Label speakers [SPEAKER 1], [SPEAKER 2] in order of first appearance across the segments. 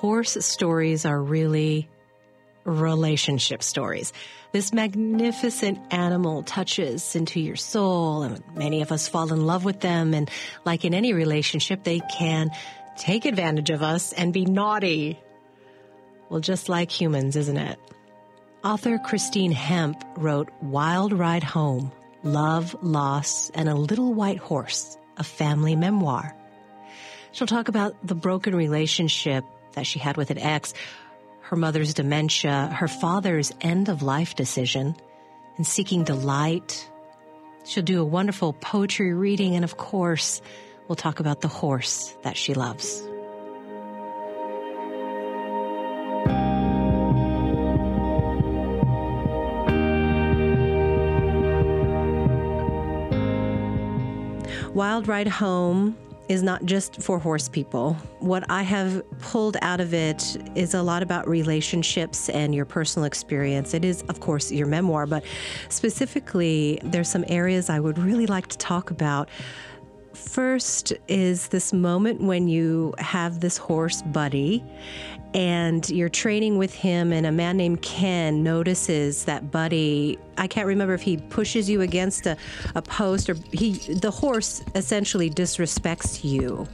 [SPEAKER 1] horse stories are really relationship stories. This magnificent animal touches into your soul and many of us fall in love with them. And like in any relationship, they can take advantage of us and be naughty. Well, just like humans, isn't it? Author Christine Hemp wrote Wild Ride Home, Love, Loss, and a Little White Horse, a family memoir. She'll talk about the broken relationship that she had with an ex, her mother's dementia, her father's end of life decision, and seeking delight. She'll do a wonderful poetry reading, and of course, we'll talk about the horse that she loves. Wild Ride Home is not just for horse people. What I have pulled out of it is a lot about relationships and your personal experience. It is, of course, your memoir, but specifically, there's some areas I would really like to talk about. First is this moment when you have this horse buddy and you're training with him and a man named ken notices that buddy i can't remember if he pushes you against a, a post or he the horse essentially disrespects you.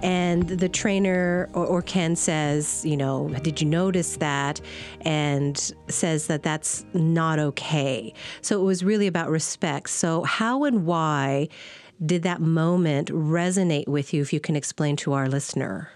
[SPEAKER 1] And the trainer or, or, ken says you know did you notice that? and says that that's not okay. So it was really about respect. So how and why did that moment resonate with you if you can explain to our listener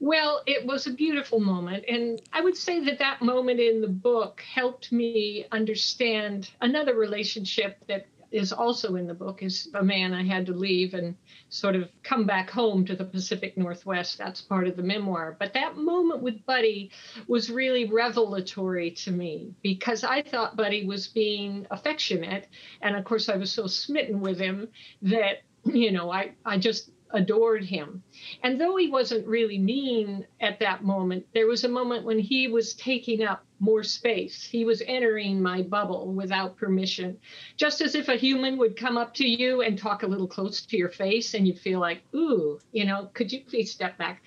[SPEAKER 2] well, it was a beautiful moment. And I would say that that moment in the book helped me understand another relationship that is also in the book is a man I had to leave and sort of come back home to the Pacific Northwest. That's part of the memoir. But that moment with Buddy was really revelatory to me because I thought Buddy was being affectionate. And of course, I was so smitten with him that, you know, I, I just adored him. And though he wasn't really mean at that moment, there was a moment when he was taking up more space. He was entering my bubble without permission, just as if a human would come up to you and talk a little close to your face, and you'd feel like, ooh, you know, could you please step back?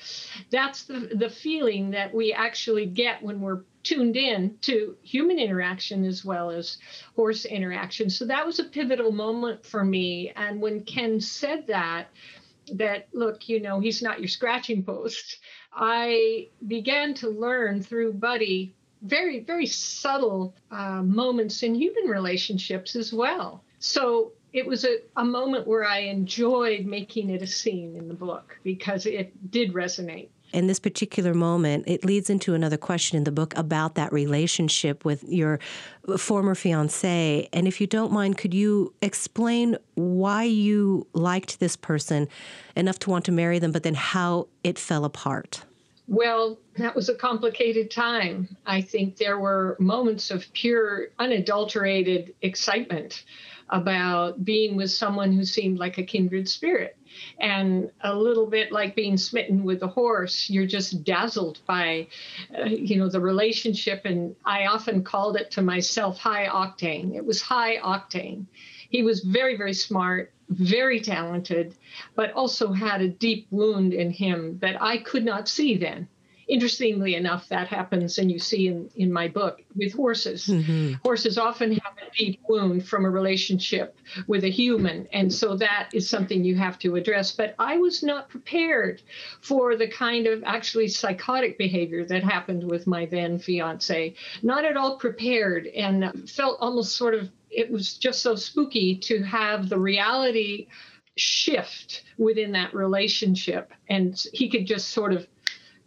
[SPEAKER 2] That's the, the feeling that we actually get when we're tuned in to human interaction as well as horse interaction. So that was a pivotal moment for me. And when Ken said that, that look you know he's not your scratching post. I began to learn through buddy very very subtle uh, moments in human relationships as well. So it was a, a moment where i enjoyed making it a scene in the book because it did resonate
[SPEAKER 1] in this particular moment, it leads into another question in the book about that relationship with your former fiance. And if you don't mind, could you explain why you liked this person enough to want to marry them, but then how it fell apart?
[SPEAKER 2] Well, that was a complicated time. I think there were moments of pure, unadulterated excitement about being with someone who seemed like a kindred spirit. And a little bit like being smitten with a horse you're just dazzled by uh, you know the relationship. And i often called it to myself high octane. It was high octane he was very very smart very talented but also had a deep wound in him that i could not see then interestingly enough, that happens, and you see in, in my book with horses. Mm-hmm. Horses often have a deep wound from a relationship with a human, and so that is something you have to address. But I was not prepared for the kind of actually psychotic behavior that happened with my then fiance. Not at all prepared, and felt almost sort of it was just so spooky to have the reality shift within that relationship and he could just sort of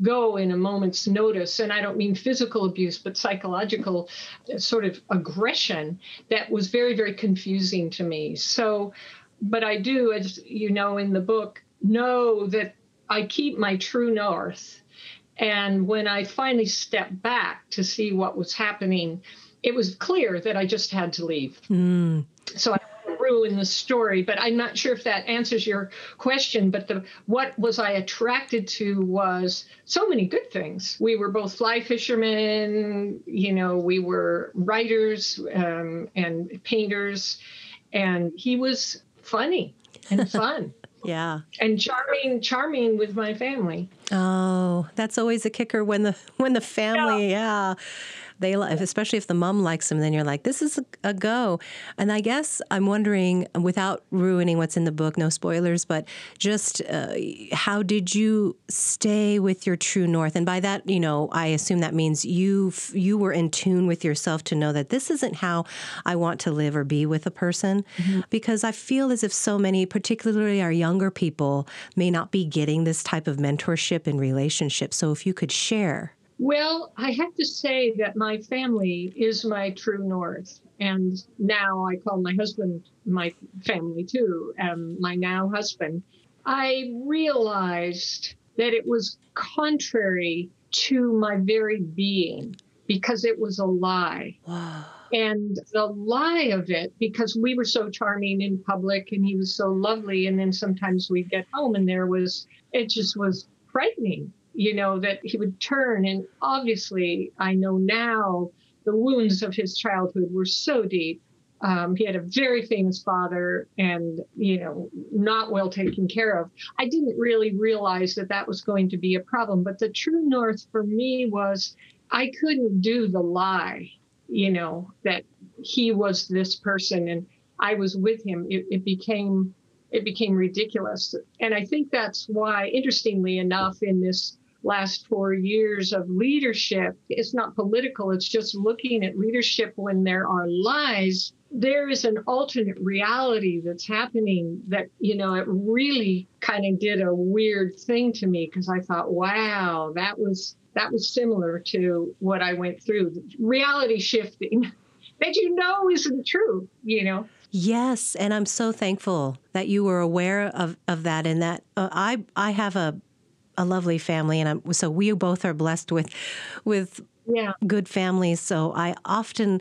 [SPEAKER 2] go in a moment's notice. And I don't mean physical abuse, but psychological uh, sort of aggression that was very, very confusing to me. So, but I do, as you know in the book, know that I keep my true north. And when I finally stepped back to see what was happening, it was clear that I just had to leave. Mm. So I in the story, but I'm not sure if that answers your question. But the what was I attracted to was so many good things. We were both fly fishermen, you know, we were writers um, and painters, and he was funny and fun.
[SPEAKER 1] Yeah.
[SPEAKER 2] And charming, charming with my family.
[SPEAKER 1] Oh, that's always a kicker when the when the family, yeah. yeah they especially if the mom likes them then you're like this is a, a, go. And i guess i'm wondering without ruining what's in the book no spoilers but just uh, how did you stay with your true north? And by that you know i assume that means you you were in tune with yourself to know that this isn't how i want to live or be with a person. Mm-hmm. because i feel as if so many particularly our younger people may not be getting this type of mentorship in relationship. So if you could share
[SPEAKER 2] well, I have to say that my family is my true north. And now I call my husband my family too, um, my now husband. I realized that it was contrary to my very being because it was a lie.
[SPEAKER 1] Wow.
[SPEAKER 2] And the lie of it, because we were so charming in public and he was so lovely, and then sometimes we'd get home and there was, it just was frightening you know, that he would turn. And obviously, I know now the wounds of his childhood were so deep. Um, he had a very famous father and, you know, not well taken care of. I didn't really realize that that was going to be a problem. But the true north for me was I couldn't do the lie, you know, that he was this person and I was with him. It, it became it became ridiculous. And I think that's why, interestingly enough, in this last four years of leadership. It's not political, it's just looking at leadership when there are lies. There is an alternate reality that's happening that, you know, it really kind of did a weird thing to me because I thought, wow, that was that was similar to what I went through. Reality shifting that you know isn't true, you know.
[SPEAKER 1] Yes, and I'm so thankful that you were aware of, of that and that uh, I I have a a lovely family, and I'm, so we both are blessed with with
[SPEAKER 2] yeah.
[SPEAKER 1] good families. So I often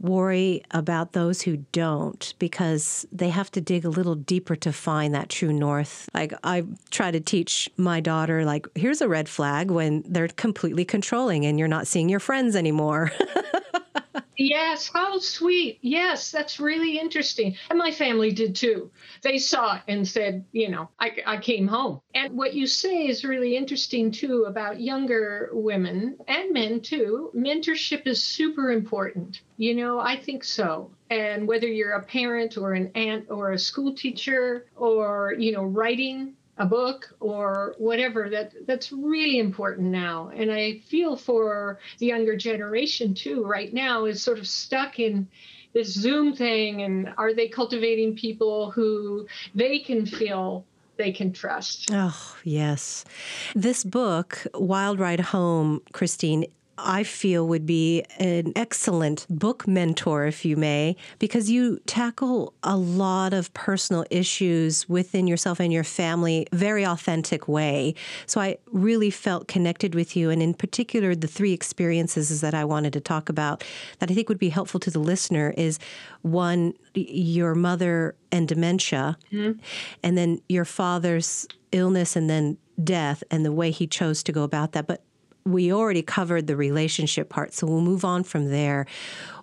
[SPEAKER 1] worry about those who don't because they have to dig a little deeper to find that true north. Like I try to teach my daughter like here's a red flag when they're completely controlling and you're not seeing your friends anymore.
[SPEAKER 2] Yes, how sweet. Yes, that's really interesting. And my family did too. They saw it and said, you know, I, I came home. And what you say is really interesting too about younger women and men too. Mentorship is super important. You know, I think so. And whether you're a parent or an aunt or a school teacher or, you know, writing a book or whatever that that's really important now and i feel for the younger generation too right now is sort of stuck in this zoom thing and are they cultivating people who they can feel they can trust.
[SPEAKER 1] Oh, yes. This book, Wild Ride Home, Christine, I feel would be an excellent book mentor, if you may, because you tackle a lot of personal issues within yourself and your family very authentic way. So I really felt connected with you, and in particular, the three experiences that I wanted to talk about that I think would be helpful to the listener is one, your mother and dementia, mm-hmm. and then your father's illness and then death and the way he chose to go about that. But we already covered the relationship part, so we'll move on from there.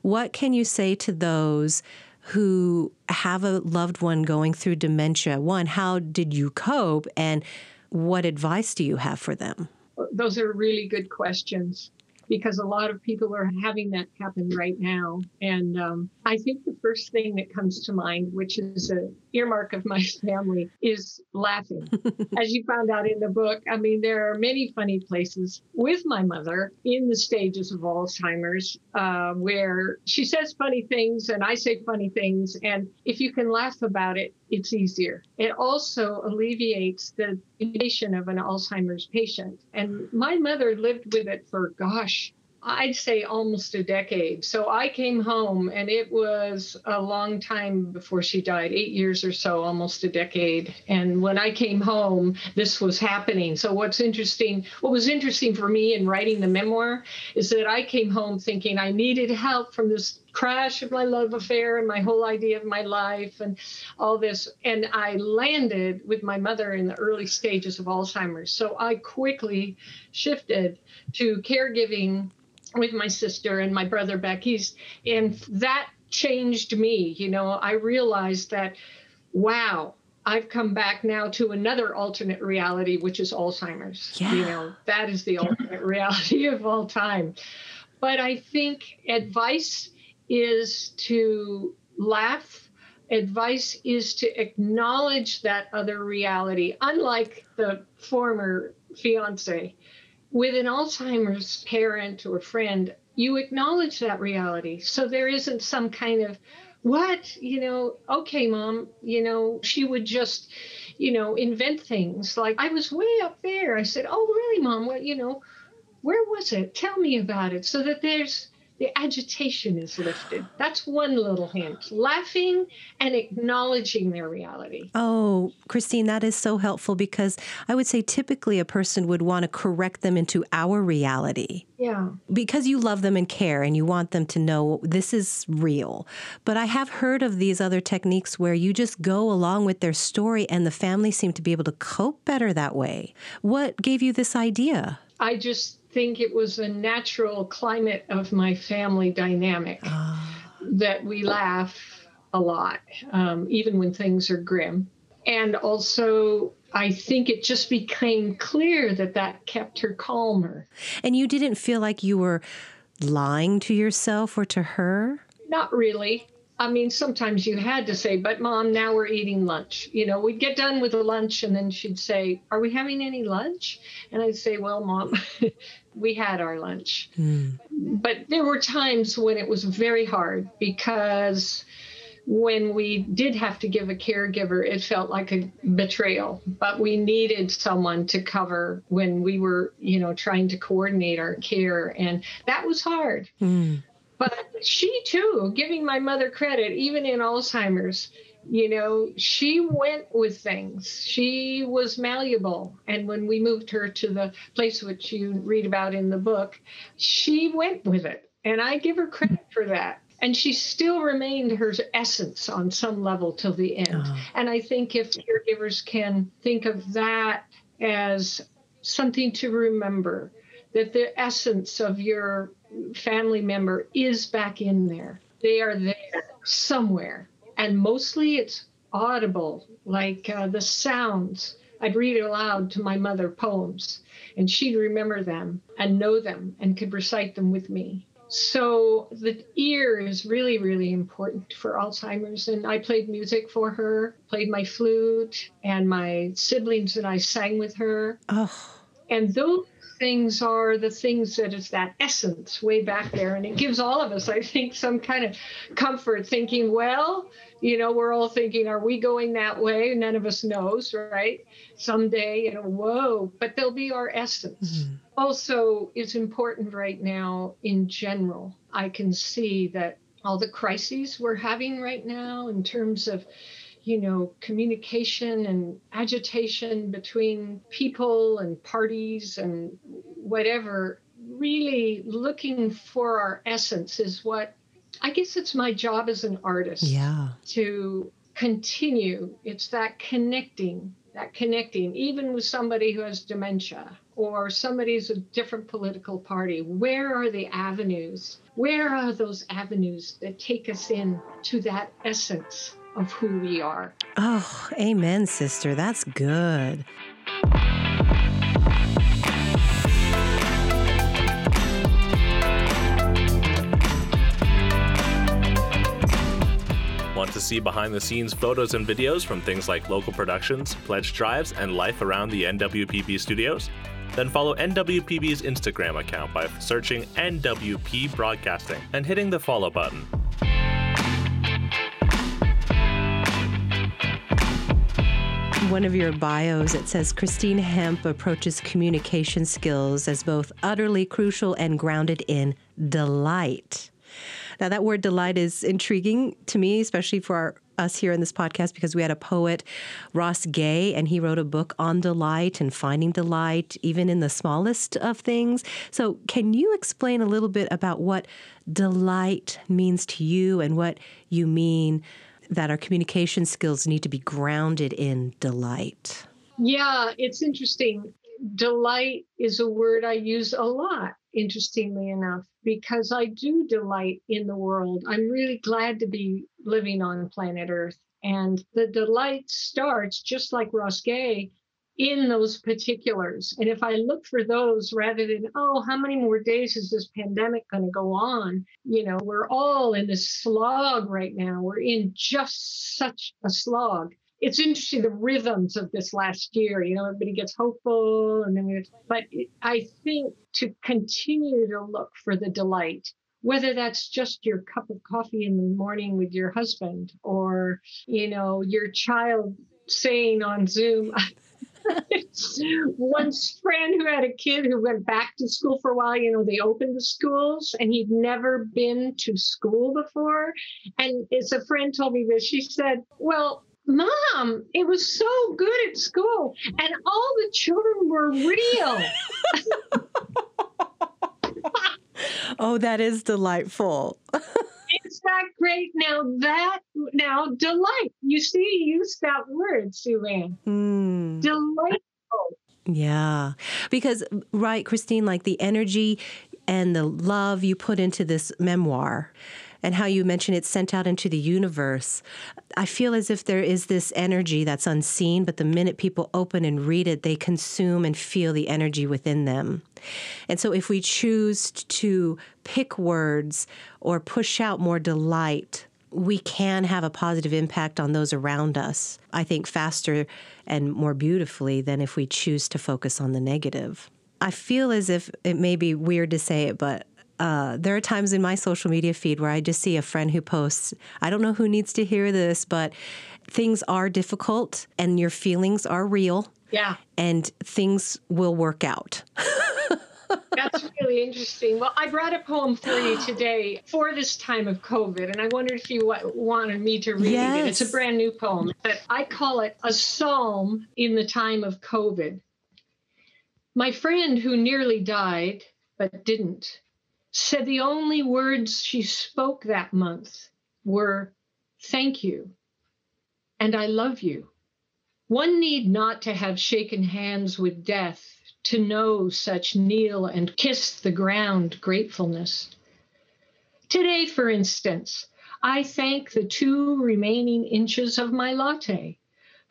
[SPEAKER 1] What can you say to those who have a loved one going through dementia? One, how did you cope, and what advice do you have for them?
[SPEAKER 2] Those are really good questions because a lot of people are having that happen right now. And um, I think the first thing that comes to mind, which is an earmark of my family, is laughing. As you found out in the book, I mean, there are many funny places with my mother in the stages of Alzheimer's uh, where she says funny things and I say funny things. And if you can laugh about it, it's easier. It also alleviates the invasion of an Alzheimer's patient. And my mother lived with it for, gosh, I'd say almost a decade. So I came home and it was a long time before she died, eight years or so, almost a decade. And when I came home, this was happening. So what's interesting, what was interesting for me in writing the memoir is that I came home thinking I needed help from this crash of my love affair and my whole idea of my life and all this. And I landed with my mother in the early stages of Alzheimer's. So I quickly shifted to caregiving with my sister and my brother back east. And that changed me. You know, I realized that, wow, I've come back now to another alternate reality, which is Alzheimer's.
[SPEAKER 1] Yeah.
[SPEAKER 2] You know, that is the alternate reality of all time. But I think advice is to laugh. Advice is to acknowledge that other reality, unlike the former fiance. With an Alzheimer's parent or friend, you acknowledge that reality. So there isn't some kind of what you know okay mom you know she would just you know invent things like i was way up there i said oh really mom what you know where was it tell me about it so that there's the agitation is lifted. That's one little hint. Laughing and acknowledging their reality.
[SPEAKER 1] Oh, Christine, that is so helpful because I would say typically a person would want to correct them into our reality.
[SPEAKER 2] Yeah.
[SPEAKER 1] Because you love them and care and you want them to know this is real. But I have heard of these other techniques where you just go along with their story and the family seem to be able to cope better that way. What gave you this idea?
[SPEAKER 2] I just think it was a natural climate of my family dynamic that we laugh a lot, um, even when things are grim. And also, I think it just became clear that that kept her calmer.
[SPEAKER 1] And you didn't feel like you were lying to yourself or to her?
[SPEAKER 2] Not really. I mean, sometimes you had to say, but mom, now we're eating lunch. You know, we'd get done with the lunch and then she'd say, Are we having any lunch? And I'd say, Well, mom, we had our lunch. Mm. But there were times when it was very hard because when we did have to give a caregiver, it felt like a betrayal. But we needed someone to cover when we were, you know, trying to coordinate our care. And that was hard. Mm. But she too, giving my mother credit, even in Alzheimer's, you know, she went with things. She was malleable. And when we moved her to the place which you read about in the book, she went with it. And I give her credit for that. And she still remained her essence on some level till the end. Oh. And I think if caregivers can think of that as something to remember, that the essence of your family member is back in there. They are there somewhere. And mostly it's audible, like uh, the sounds. I'd read aloud to my mother poems, and she'd remember them and know them and could recite them with me. So the ear is really, really important for Alzheimer's. And I played music for her, played my flute, and my siblings and I sang with her.
[SPEAKER 1] Oh.
[SPEAKER 2] And those things are the things that is that essence way back there. And it gives all of us, I think, some kind of comfort thinking, well, you know, we're all thinking, are we going that way? None of us knows, right? Someday, you know, whoa, but they'll be our essence. Mm-hmm. Also, it's important right now in general. I can see that all the crises we're having right now in terms of you know, communication and agitation between people and parties and whatever, really looking for our essence is what I guess it's my job as an artist
[SPEAKER 1] yeah.
[SPEAKER 2] to continue. It's that connecting, that connecting, even with somebody who has dementia or somebody's a different political party. Where are the avenues? Where are those avenues that take us in to that essence? Of who we are.
[SPEAKER 1] Oh, amen, sister. That's good.
[SPEAKER 3] Want to see behind the scenes photos and videos from things like local productions, pledge drives, and life around the NWPB studios? Then follow NWPB's Instagram account by searching NWP Broadcasting and hitting the follow button.
[SPEAKER 1] One of your bios, it says Christine Hemp approaches communication skills as both utterly crucial and grounded in delight. Now, that word delight is intriguing to me, especially for our, us here in this podcast, because we had a poet, Ross Gay, and he wrote a book on delight and finding delight, even in the smallest of things. So, can you explain a little bit about what delight means to you and what you mean? That our communication skills need to be grounded in delight.
[SPEAKER 2] Yeah, it's interesting. Delight is a word I use a lot, interestingly enough, because I do delight in the world. I'm really glad to be living on planet Earth. And the delight starts just like Ross Gay in those particulars. And if I look for those rather than, oh, how many more days is this pandemic going to go on? You know, we're all in this slog right now. We're in just such a slog. It's interesting the rhythms of this last year. You know, everybody gets hopeful, and then, we. but I think to continue to look for the delight whether that's just your cup of coffee in the morning with your husband or you know your child saying on zoom one friend who had a kid who went back to school for a while, you know, they opened the schools and he'd never been to school before. And as a friend told me this, she said, Well, Mom, it was so good at school and all the children were real.
[SPEAKER 1] oh, that is delightful.
[SPEAKER 2] Is that great? Now that now delight. You see, you used that word, Sue Ann. Mm. Mm. Delightful.
[SPEAKER 1] Yeah. Because right, Christine, like the energy and the love you put into this memoir and how you mention it's sent out into the universe. I feel as if there is this energy that's unseen, but the minute people open and read it, they consume and feel the energy within them. And so if we choose to pick words or push out more delight, we can have a positive impact on those around us, I think, faster and more beautifully than if we choose to focus on the negative. I feel as if it may be weird to say it, but uh, there are times in my social media feed where I just see a friend who posts, I don't know who needs to hear this, but things are difficult and your feelings are real.
[SPEAKER 2] Yeah.
[SPEAKER 1] And things will work out.
[SPEAKER 2] That's really interesting. Well, I brought a poem for you today for this time of COVID, and I wondered if you wanted me to read yes. it. It's a brand new poem, but I call it a psalm in the time of COVID. My friend who nearly died but didn't said the only words she spoke that month were thank you and I love you. One need not to have shaken hands with death to know such kneel and kiss the ground gratefulness. Today, for instance, I thank the two remaining inches of my latte,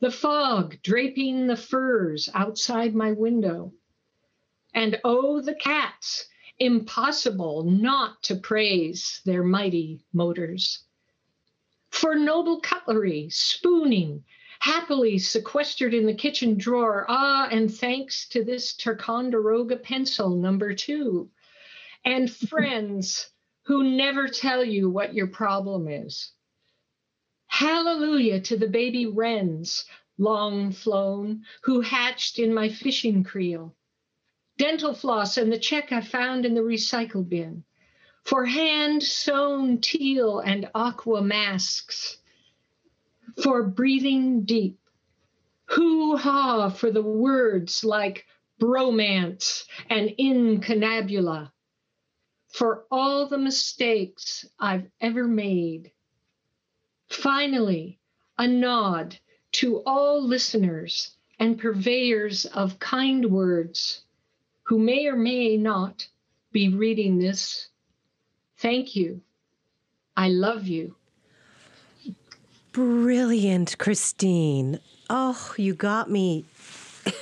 [SPEAKER 2] the fog draping the firs outside my window. And oh, the cats impossible not to praise their mighty motors. For noble cutlery, spooning, happily sequestered in the kitchen drawer, ah, and thanks to this Ticonderoga pencil number two, and friends who never tell you what your problem is. Hallelujah to the baby wrens, long flown, who hatched in my fishing creel. Dental floss and the check I found in the recycle bin, for hand sewn teal and aqua masks, for breathing deep. Hoo ha for the words like bromance and incunabula, for all the mistakes I've ever made. Finally, a nod to all listeners and purveyors of kind words who may or may not be reading this, thank you. I love you.
[SPEAKER 1] Brilliant, Christine. Oh, you got me.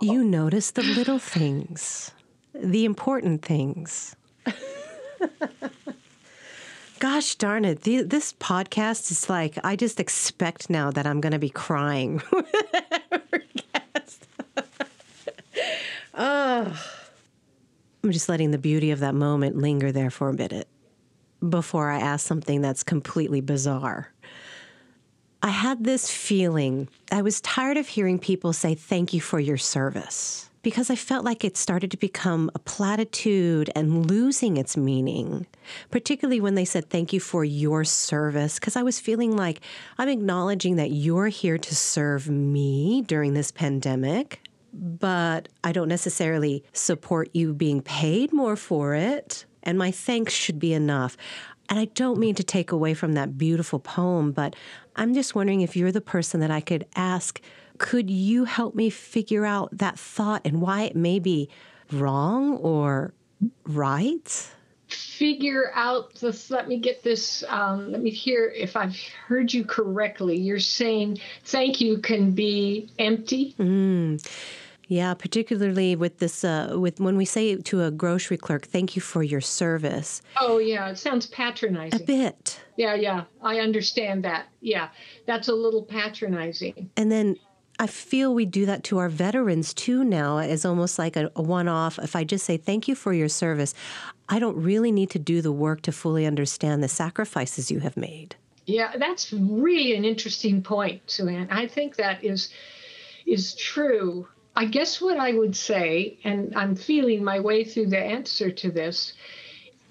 [SPEAKER 1] you notice the little things, the important things. Gosh darn it. The, this podcast is like, I just expect now that I'm going to be crying. Oh. I'm just letting the beauty of that moment linger there for a minute before I ask something that's completely bizarre. I had this feeling, I was tired of hearing people say, Thank you for your service, because I felt like it started to become a platitude and losing its meaning, particularly when they said, Thank you for your service, because I was feeling like I'm acknowledging that you're here to serve me during this pandemic but I don't necessarily support you being paid more for it. And my thanks should be enough. And I don't mean to take away from that beautiful poem, but I'm just wondering if you're the person that I could ask, could you help me figure out that thought and why it may be wrong or right?
[SPEAKER 2] figure out this. Let me get this. Um, let me hear if I've heard you correctly. You're saying thank you can be empty.
[SPEAKER 1] Mm. Yeah, particularly with this, uh, with when we say to a grocery clerk, "Thank you for your service."
[SPEAKER 2] Oh yeah, it sounds patronizing.
[SPEAKER 1] A bit.
[SPEAKER 2] Yeah, yeah, I understand that. Yeah, that's a little patronizing.
[SPEAKER 1] And then I feel we do that to our veterans too now, as almost like a, a one off. If I just say thank you for your service, I don't really need to do the work to fully understand the sacrifices you have made.
[SPEAKER 2] Yeah, that's really an interesting point, Sue Ann. I think that is is true. I guess what I would say, and I'm feeling my way through the answer to this,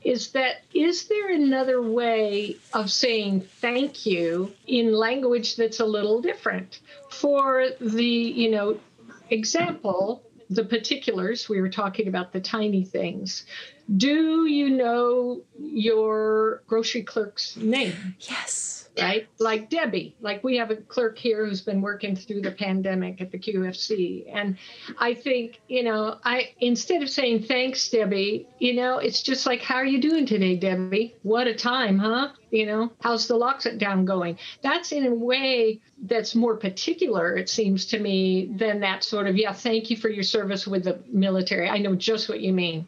[SPEAKER 2] is that is there another way of saying thank you in language that's a little different? For the, you know, example, the particulars, we were talking about the tiny things. Do you know your grocery clerk's name?
[SPEAKER 1] Yes
[SPEAKER 2] right? Like Debbie, like we have a clerk here who's been working through the pandemic at the QFC. And I think, you know, I instead of saying thanks, Debbie, you know, it's just like, how are you doing today, Debbie? What a time, huh? You know, how's the lockdown going? That's in a way that's more particular, it seems to me, than that sort of, yeah, thank you for your service with the military. I know just what you mean.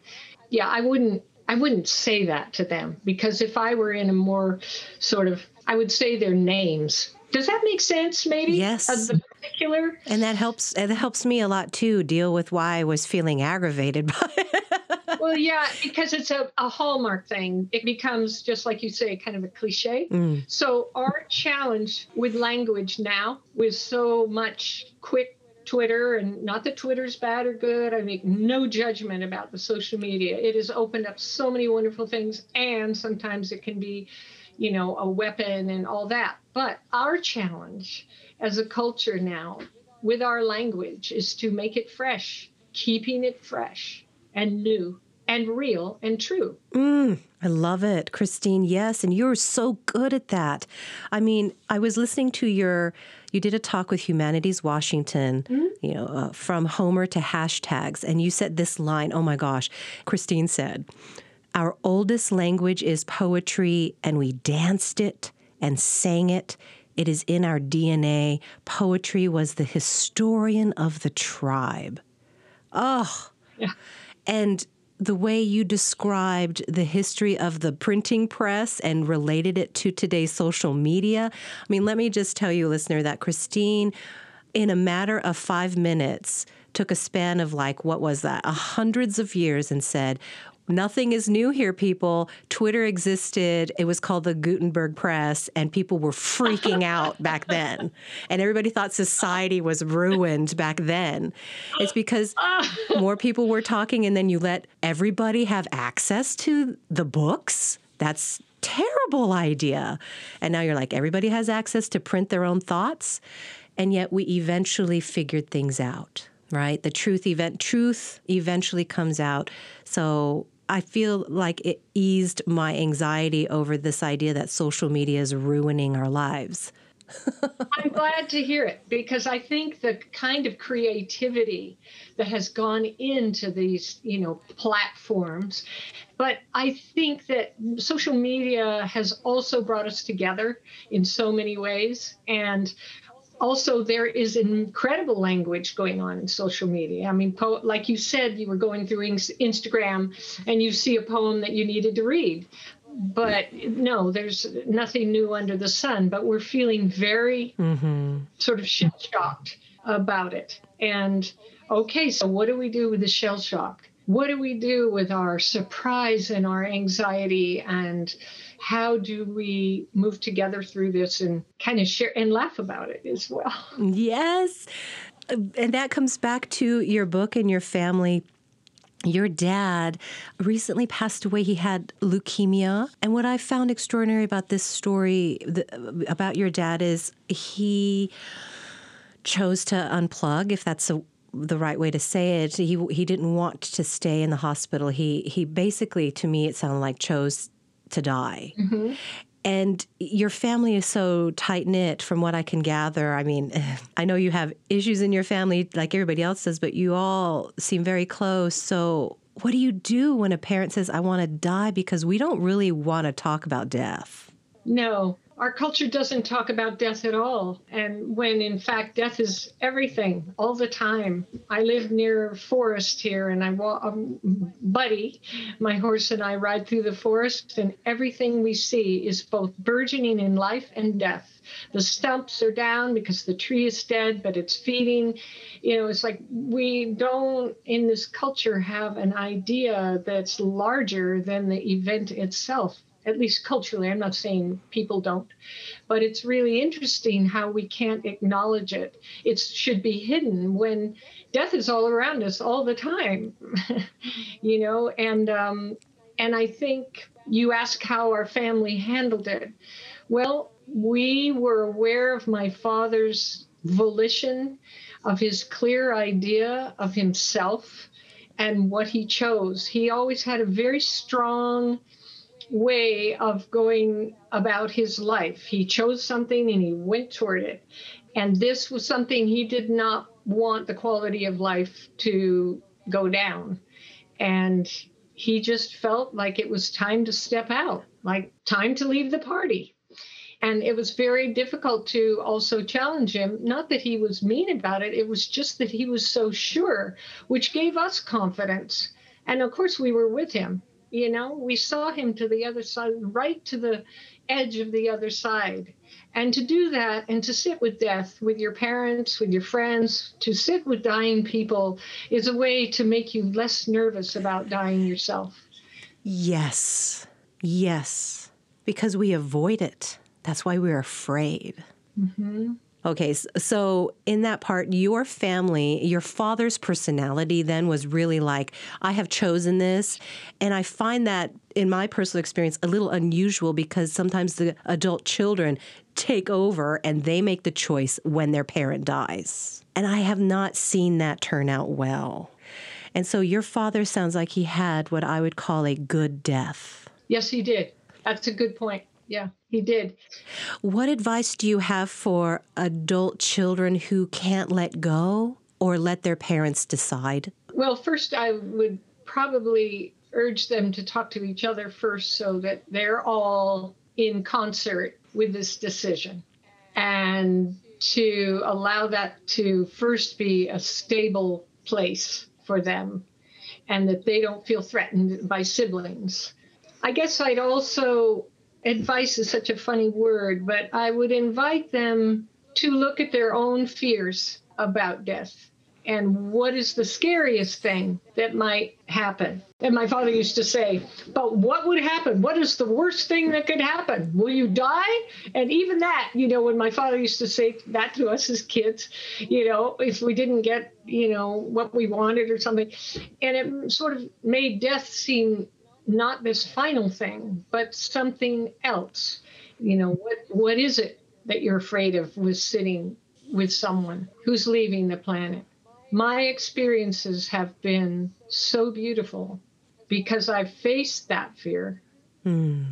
[SPEAKER 2] Yeah, I wouldn't I wouldn't say that to them because if I were in a more sort of I would say their names. Does that make sense? Maybe
[SPEAKER 1] yes.
[SPEAKER 2] Particular,
[SPEAKER 1] and that helps. It helps me a lot too. Deal with why I was feeling aggravated by.
[SPEAKER 2] It. well, yeah, because it's a, a hallmark thing. It becomes just like you say, kind of a cliche. Mm. So our challenge with language now, with so much quick Twitter, and not that Twitter's bad or good. I make no judgment about the social media. It has opened up so many wonderful things, and sometimes it can be you know, a weapon and all that. But our challenge as a culture now with our language is to make it fresh, keeping it fresh and new and real and true.
[SPEAKER 1] Mm, I love it, Christine. Yes, and you're so good at that. I mean, I was listening to your, you did a talk with Humanities Washington, mm-hmm. you know, uh, from Homer to hashtags, and you said this line. Oh my gosh, Christine said, our oldest language is poetry, and we danced it and sang it. It is in our DNA. Poetry was the historian of the tribe. Oh, yeah. and the way you described the history of the printing press and related it to today's social media. I mean, let me just tell you, listener, that Christine, in a matter of five minutes, took a span of like, what was that, hundreds of years and said, Nothing is new here, people. Twitter existed. It was called the Gutenberg Press, and people were freaking out back then. And everybody thought society was ruined back then. It's because more people were talking, and then you let everybody have access to the books. That's terrible idea. And now you're like, everybody has access to print their own thoughts. And yet we eventually figured things out right the truth event truth eventually comes out so I feel like it eased my anxiety over this idea that social media is ruining our lives.
[SPEAKER 2] I'm glad to hear it because I think the kind of creativity that has gone into these, you know, platforms, but I think that social media has also brought us together in so many ways and also there is incredible language going on in social media. I mean po- like you said you were going through instagram and you see a poem that you needed to read. But no there's nothing new under the sun but we're feeling very mm-hmm. sort of shell shocked about it. And okay so what do we do with the shell shock? What do we do with our surprise and our anxiety and how do we move together through this and kind of share and laugh about it as well?
[SPEAKER 1] Yes. And that comes back to your book and your family your dad recently passed away. He had leukemia. And what I found extraordinary about this story the, about your dad is he chose to unplug, if that's a, the right way to say it. He he didn't want to stay in the hospital. He he basically, to me, it sounded like chose to die. Mm-hmm. And your family is so tight knit, from what I can gather. I mean, I know you have issues in your family like everybody else does, but you all seem very close. So, what do you do when a parent says, I want to die? Because we don't really want to talk about death.
[SPEAKER 2] No, our culture doesn't talk about death at all. And when in fact, death is everything all the time. I live near a forest here and I walk, um, Buddy, my horse, and I ride through the forest, and everything we see is both burgeoning in life and death. The stumps are down because the tree is dead, but it's feeding. You know, it's like we don't in this culture have an idea that's larger than the event itself at least culturally. I'm not saying people don't, but it's really interesting how we can't acknowledge it. It should be hidden when death is all around us all the time, you know. And um, and I think you ask how our family handled it. Well, we were aware of my father's volition, of his clear idea of himself and what he chose. He always had a very strong way of going about his life. He chose something and he went toward it. And this was something he did not want the quality of life to go down. And he just felt like it was time to step out, like time to leave the party. And it was very difficult to also challenge him. Not that he was mean about it, it was just that he was so sure, which gave us confidence. And of course, we were with him. You know, we saw him to the other side, right to the edge of the other side. And to do that and to sit with death, with your parents, with your friends, to sit with dying people is a way to make you less nervous about dying yourself.
[SPEAKER 1] Yes. Yes. Because we avoid it. That's why we're afraid. Mm-hmm. Okay, so in that part, your family, your father's personality then was really like, I have chosen this. And I find that in my personal experience a little unusual because sometimes the adult children take over and they make the choice when their parent dies. And I have not seen that turn out well. And so your father sounds like he had what I would call a good death.
[SPEAKER 2] Yes, he did. That's a good point. Yeah, he did.
[SPEAKER 1] What advice do you have for adult children who can't let go or let their parents decide?
[SPEAKER 2] Well, first, I would probably urge them to talk to each other first so that they're all in concert with this decision and to allow that to first be a stable place for them and that they don't feel threatened by siblings. I guess I'd also advice is such a funny word, but I would invite them to look at their own fears about death and what is the scariest thing that might happen. And my father used to say, But what would happen? What is the worst thing that could happen? Will you die? And even that, you know, when my father used to say that to us as kids, you know, if we didn't get, you know, what we wanted or something, and it sort of made death seem not this final thing, but something else. You know, what what is it that you're afraid of with sitting with someone who's leaving the planet? My experiences have been so beautiful because I've faced that fear.
[SPEAKER 1] Hmm.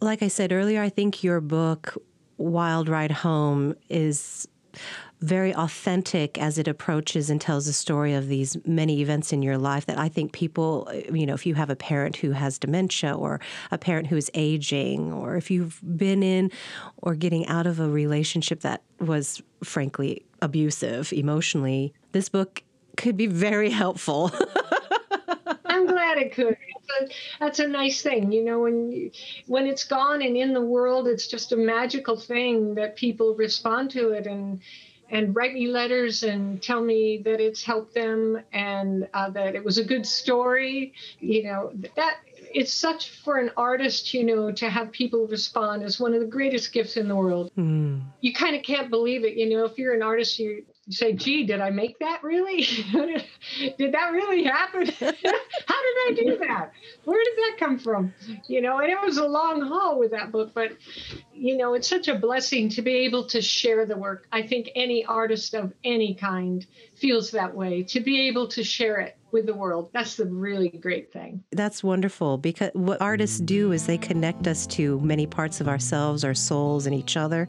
[SPEAKER 1] Like I said earlier, I think your book, Wild Ride Home, is very authentic as it approaches and tells the story of these many events in your life that I think people, you know, if you have a parent who has dementia or a parent who is aging, or if you've been in or getting out of a relationship that was frankly abusive emotionally, this book could be very helpful.
[SPEAKER 2] I'm glad it could. That's a nice thing, you know. When when it's gone and in the world, it's just a magical thing that people respond to it and and write me letters and tell me that it's helped them and uh, that it was a good story. You know, that it's such for an artist, you know, to have people respond is one of the greatest gifts in the world. Mm. You kind of can't believe it. You know, if you're an artist, you say, gee, did I make that really? did that really happen? How did I do that? Where did that come from? You know, and it was a long haul with that book, but, you know, it's such a blessing to be able to share the work. I think any artist of any kind feels that way, to be able to share it with the world. That's the really great thing.
[SPEAKER 1] That's wonderful because what artists do is they connect us to many parts of ourselves, our souls, and each other.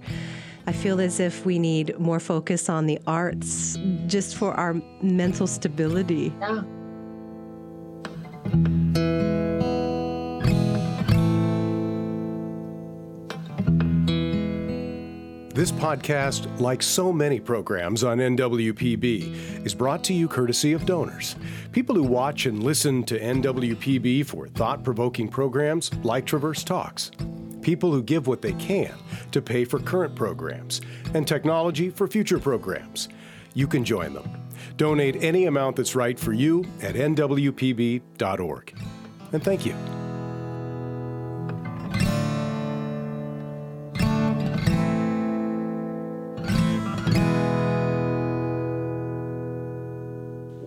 [SPEAKER 1] I feel as if we need more focus on the arts just for our mental stability.
[SPEAKER 2] Yeah.
[SPEAKER 4] This podcast, like so many programs on NWPB, is brought to you courtesy of donors. People who watch and listen to NWPB for thought provoking programs like Traverse Talks. People who give what they can to pay for current programs and technology for future programs. You can join them. Donate any amount that's right for you at nwpb.org. And thank you.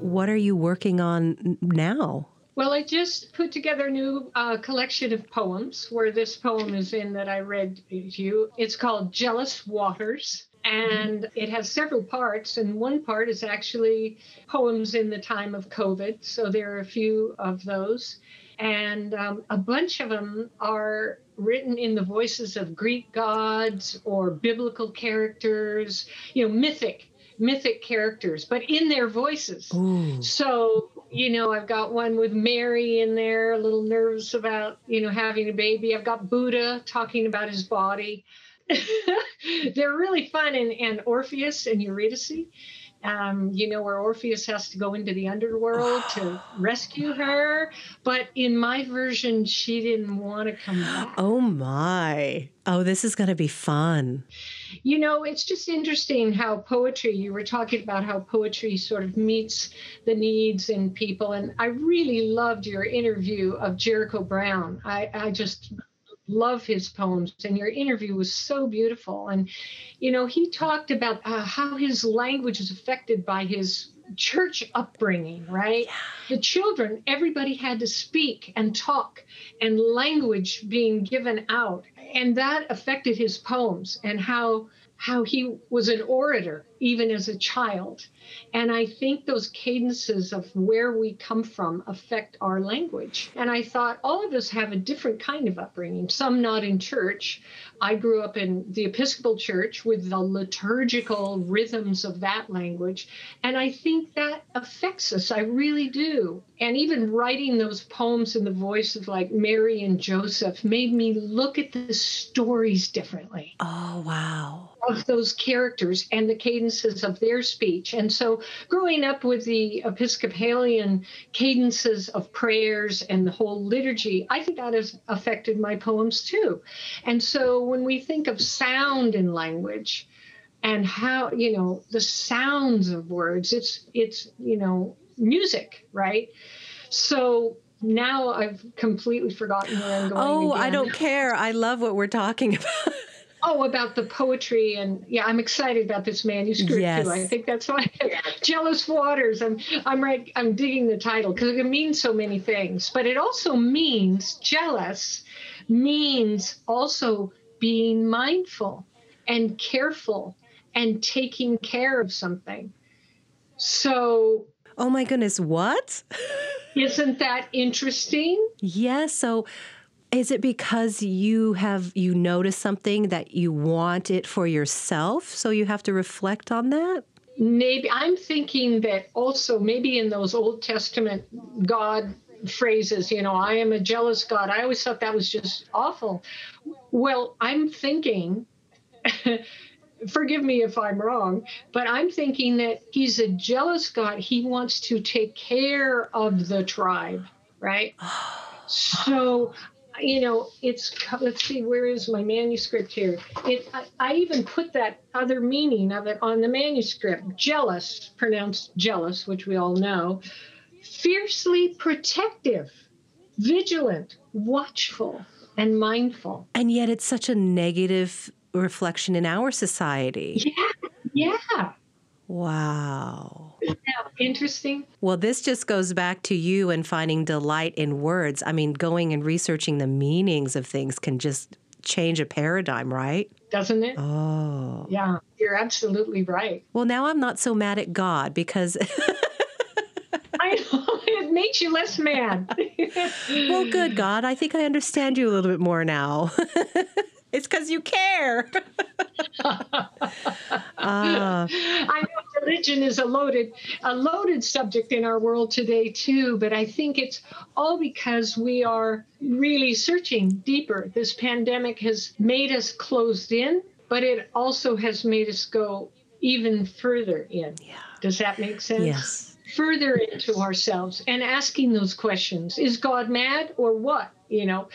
[SPEAKER 1] What are you working on now?
[SPEAKER 2] Well, I just put together a new uh, collection of poems where this poem is in that I read to you. It's called Jealous Waters. And it has several parts, and one part is actually poems in the time of COVID. So there are a few of those. And um, a bunch of them are written in the voices of Greek gods or biblical characters, you know, mythic mythic characters, but in their voices.
[SPEAKER 1] Ooh.
[SPEAKER 2] So, you know, I've got one with Mary in there, a little nervous about, you know, having a baby. I've got Buddha talking about his body. They're really fun, and, and Orpheus and Eurydice. Um, you know, where Orpheus has to go into the underworld to rescue her. But in my version, she didn't want to come back.
[SPEAKER 1] Oh my. Oh, this is going to be fun.
[SPEAKER 2] You know, it's just interesting how poetry, you were talking about how poetry sort of meets the needs in people. And I really loved your interview of Jericho Brown. I, I just love his poems and your interview was so beautiful and you know he talked about uh, how his language is affected by his church upbringing right? The children everybody had to speak and talk and language being given out. And that affected his poems and how how he was an orator even as a child and I think those cadences of where we come from affect our language. And I thought all of us have a different kind of upbringing, some not in church. I grew up in the Episcopal Church with the liturgical rhythms of that language. And I think that affects us. I really do. And even writing those poems in the voice of like Mary and Joseph made me look at the stories differently.
[SPEAKER 1] Oh, wow.
[SPEAKER 2] Of those characters and the cadences of their speech. And so growing up with the Episcopalian cadences of prayers and the whole liturgy, I think that has affected my poems too. And so when we think of sound in language, and how you know the sounds of words it's it's you know music right so now i've completely forgotten where i'm going
[SPEAKER 1] Oh, I don't care. I love what we're talking about.
[SPEAKER 2] Oh, about the poetry and yeah, I'm excited about this manuscript
[SPEAKER 1] Yes.
[SPEAKER 2] too. I think that's why Jealous Waters. I'm I'm right. I'm digging the title because it means so many things. But it also means jealous means also being mindful and careful and taking care of something. So
[SPEAKER 1] oh my goodness, what?
[SPEAKER 2] isn't that interesting?
[SPEAKER 1] Yes. So is it because you have you noticed something that you want it for yourself? So you have to reflect on that?
[SPEAKER 2] maybe I'm thinking that also maybe in those Old Testament God phrases, you know, I am a jealous God. I always thought that was just awful. Well, I'm thinking, forgive me if I'm wrong, but I'm thinking that he's a jealous God. He wants to take care of the tribe, right? So you know, it's let's see, where is my manuscript here? It I, I even put that other meaning of it on the manuscript. Jealous, pronounced jealous, which we all know. Fiercely protective, vigilant, watchful, and mindful.
[SPEAKER 1] And yet it's such a negative reflection in our society.
[SPEAKER 2] Yeah, yeah.
[SPEAKER 1] Wow.
[SPEAKER 2] Interesting.
[SPEAKER 1] Well, this just goes back to you and finding delight in words. I mean, going and researching the meanings of things can just change a paradigm, right?
[SPEAKER 2] Doesn't it?
[SPEAKER 1] Oh.
[SPEAKER 2] Yeah, you're absolutely right.
[SPEAKER 1] Well, now I'm not so mad at God because,
[SPEAKER 2] I know it makes you less mad.
[SPEAKER 1] well, good God, I think I understand you a little bit more now. It's because you care. Ah.
[SPEAKER 2] I know religion is a loaded, a loaded subject in our world today too, but I think it's all because we are really searching deeper. This pandemic has made us closed in, but it also has made us go even further in.
[SPEAKER 1] Yeah.
[SPEAKER 2] Does that make sense?
[SPEAKER 1] Yes.
[SPEAKER 2] Further into ourselves and asking those questions Is God mad or what? You know,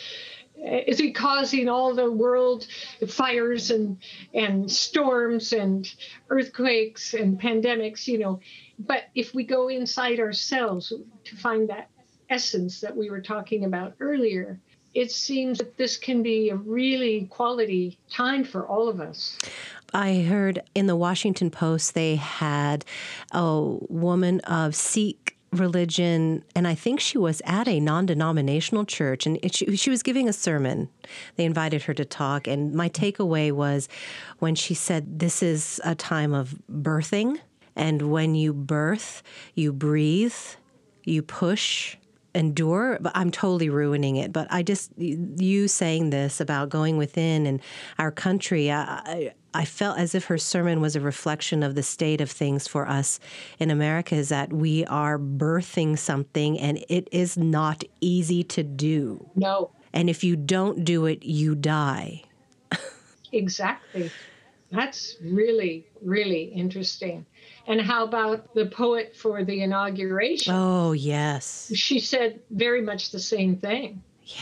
[SPEAKER 2] is he causing all the world fires and and storms and earthquakes and pandemics you know? But if we go inside ourselves to find that essence that we were talking about earlier it seems that this can be a really quality time for all of us.
[SPEAKER 1] I heard in the Washington Post they had a woman of Sikh religion, and I think she was at a non denominational church, and it, she, she was giving a sermon. They invited her to talk, and my takeaway was when she said, This is a time of birthing, and when you birth, you breathe, you push, endure but i'm totally ruining it but i just you saying this about going within and our country I, I felt as if her sermon was a reflection of the state of things for us in America is that we are birthing something and it is not easy to do.
[SPEAKER 2] No.
[SPEAKER 1] And if you don't do it, you die.
[SPEAKER 2] exactly. That's really, really interesting. And how about the poet for the inauguration?
[SPEAKER 1] Oh, yes.
[SPEAKER 2] She said very much the same thing.
[SPEAKER 1] Yeah.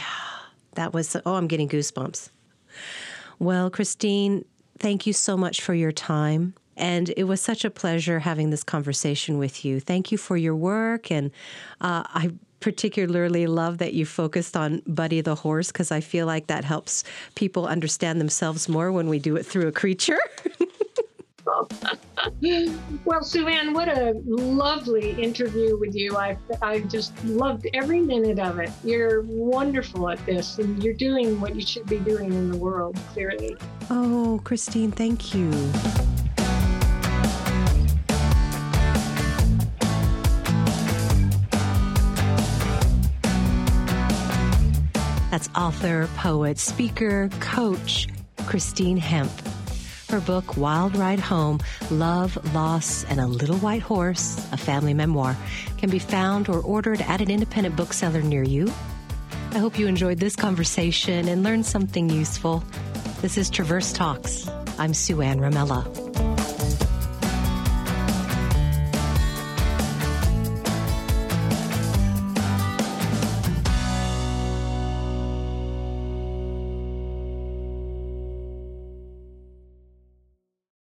[SPEAKER 1] That was, oh, I'm getting goosebumps. Well, Christine, thank you so much for your time. And it was such a pleasure having this conversation with you. Thank you for your work. And uh, I particularly love that you focused on Buddy the horse because I feel like that helps people understand themselves more when we do it through a creature.
[SPEAKER 2] well, Sue Ann, what a lovely interview with you. I, I just loved every minute of it. You're wonderful at this, and you're doing what you should be doing in the world, clearly.
[SPEAKER 1] Oh, Christine, thank you. That's author, poet, speaker, coach, Christine Hemp. Her book, Wild Ride Home Love, Loss, and a Little White Horse, a family memoir, can be found or ordered at an independent bookseller near you. I hope you enjoyed this conversation and learned something useful. This is Traverse Talks. I'm Sue Ann Ramella.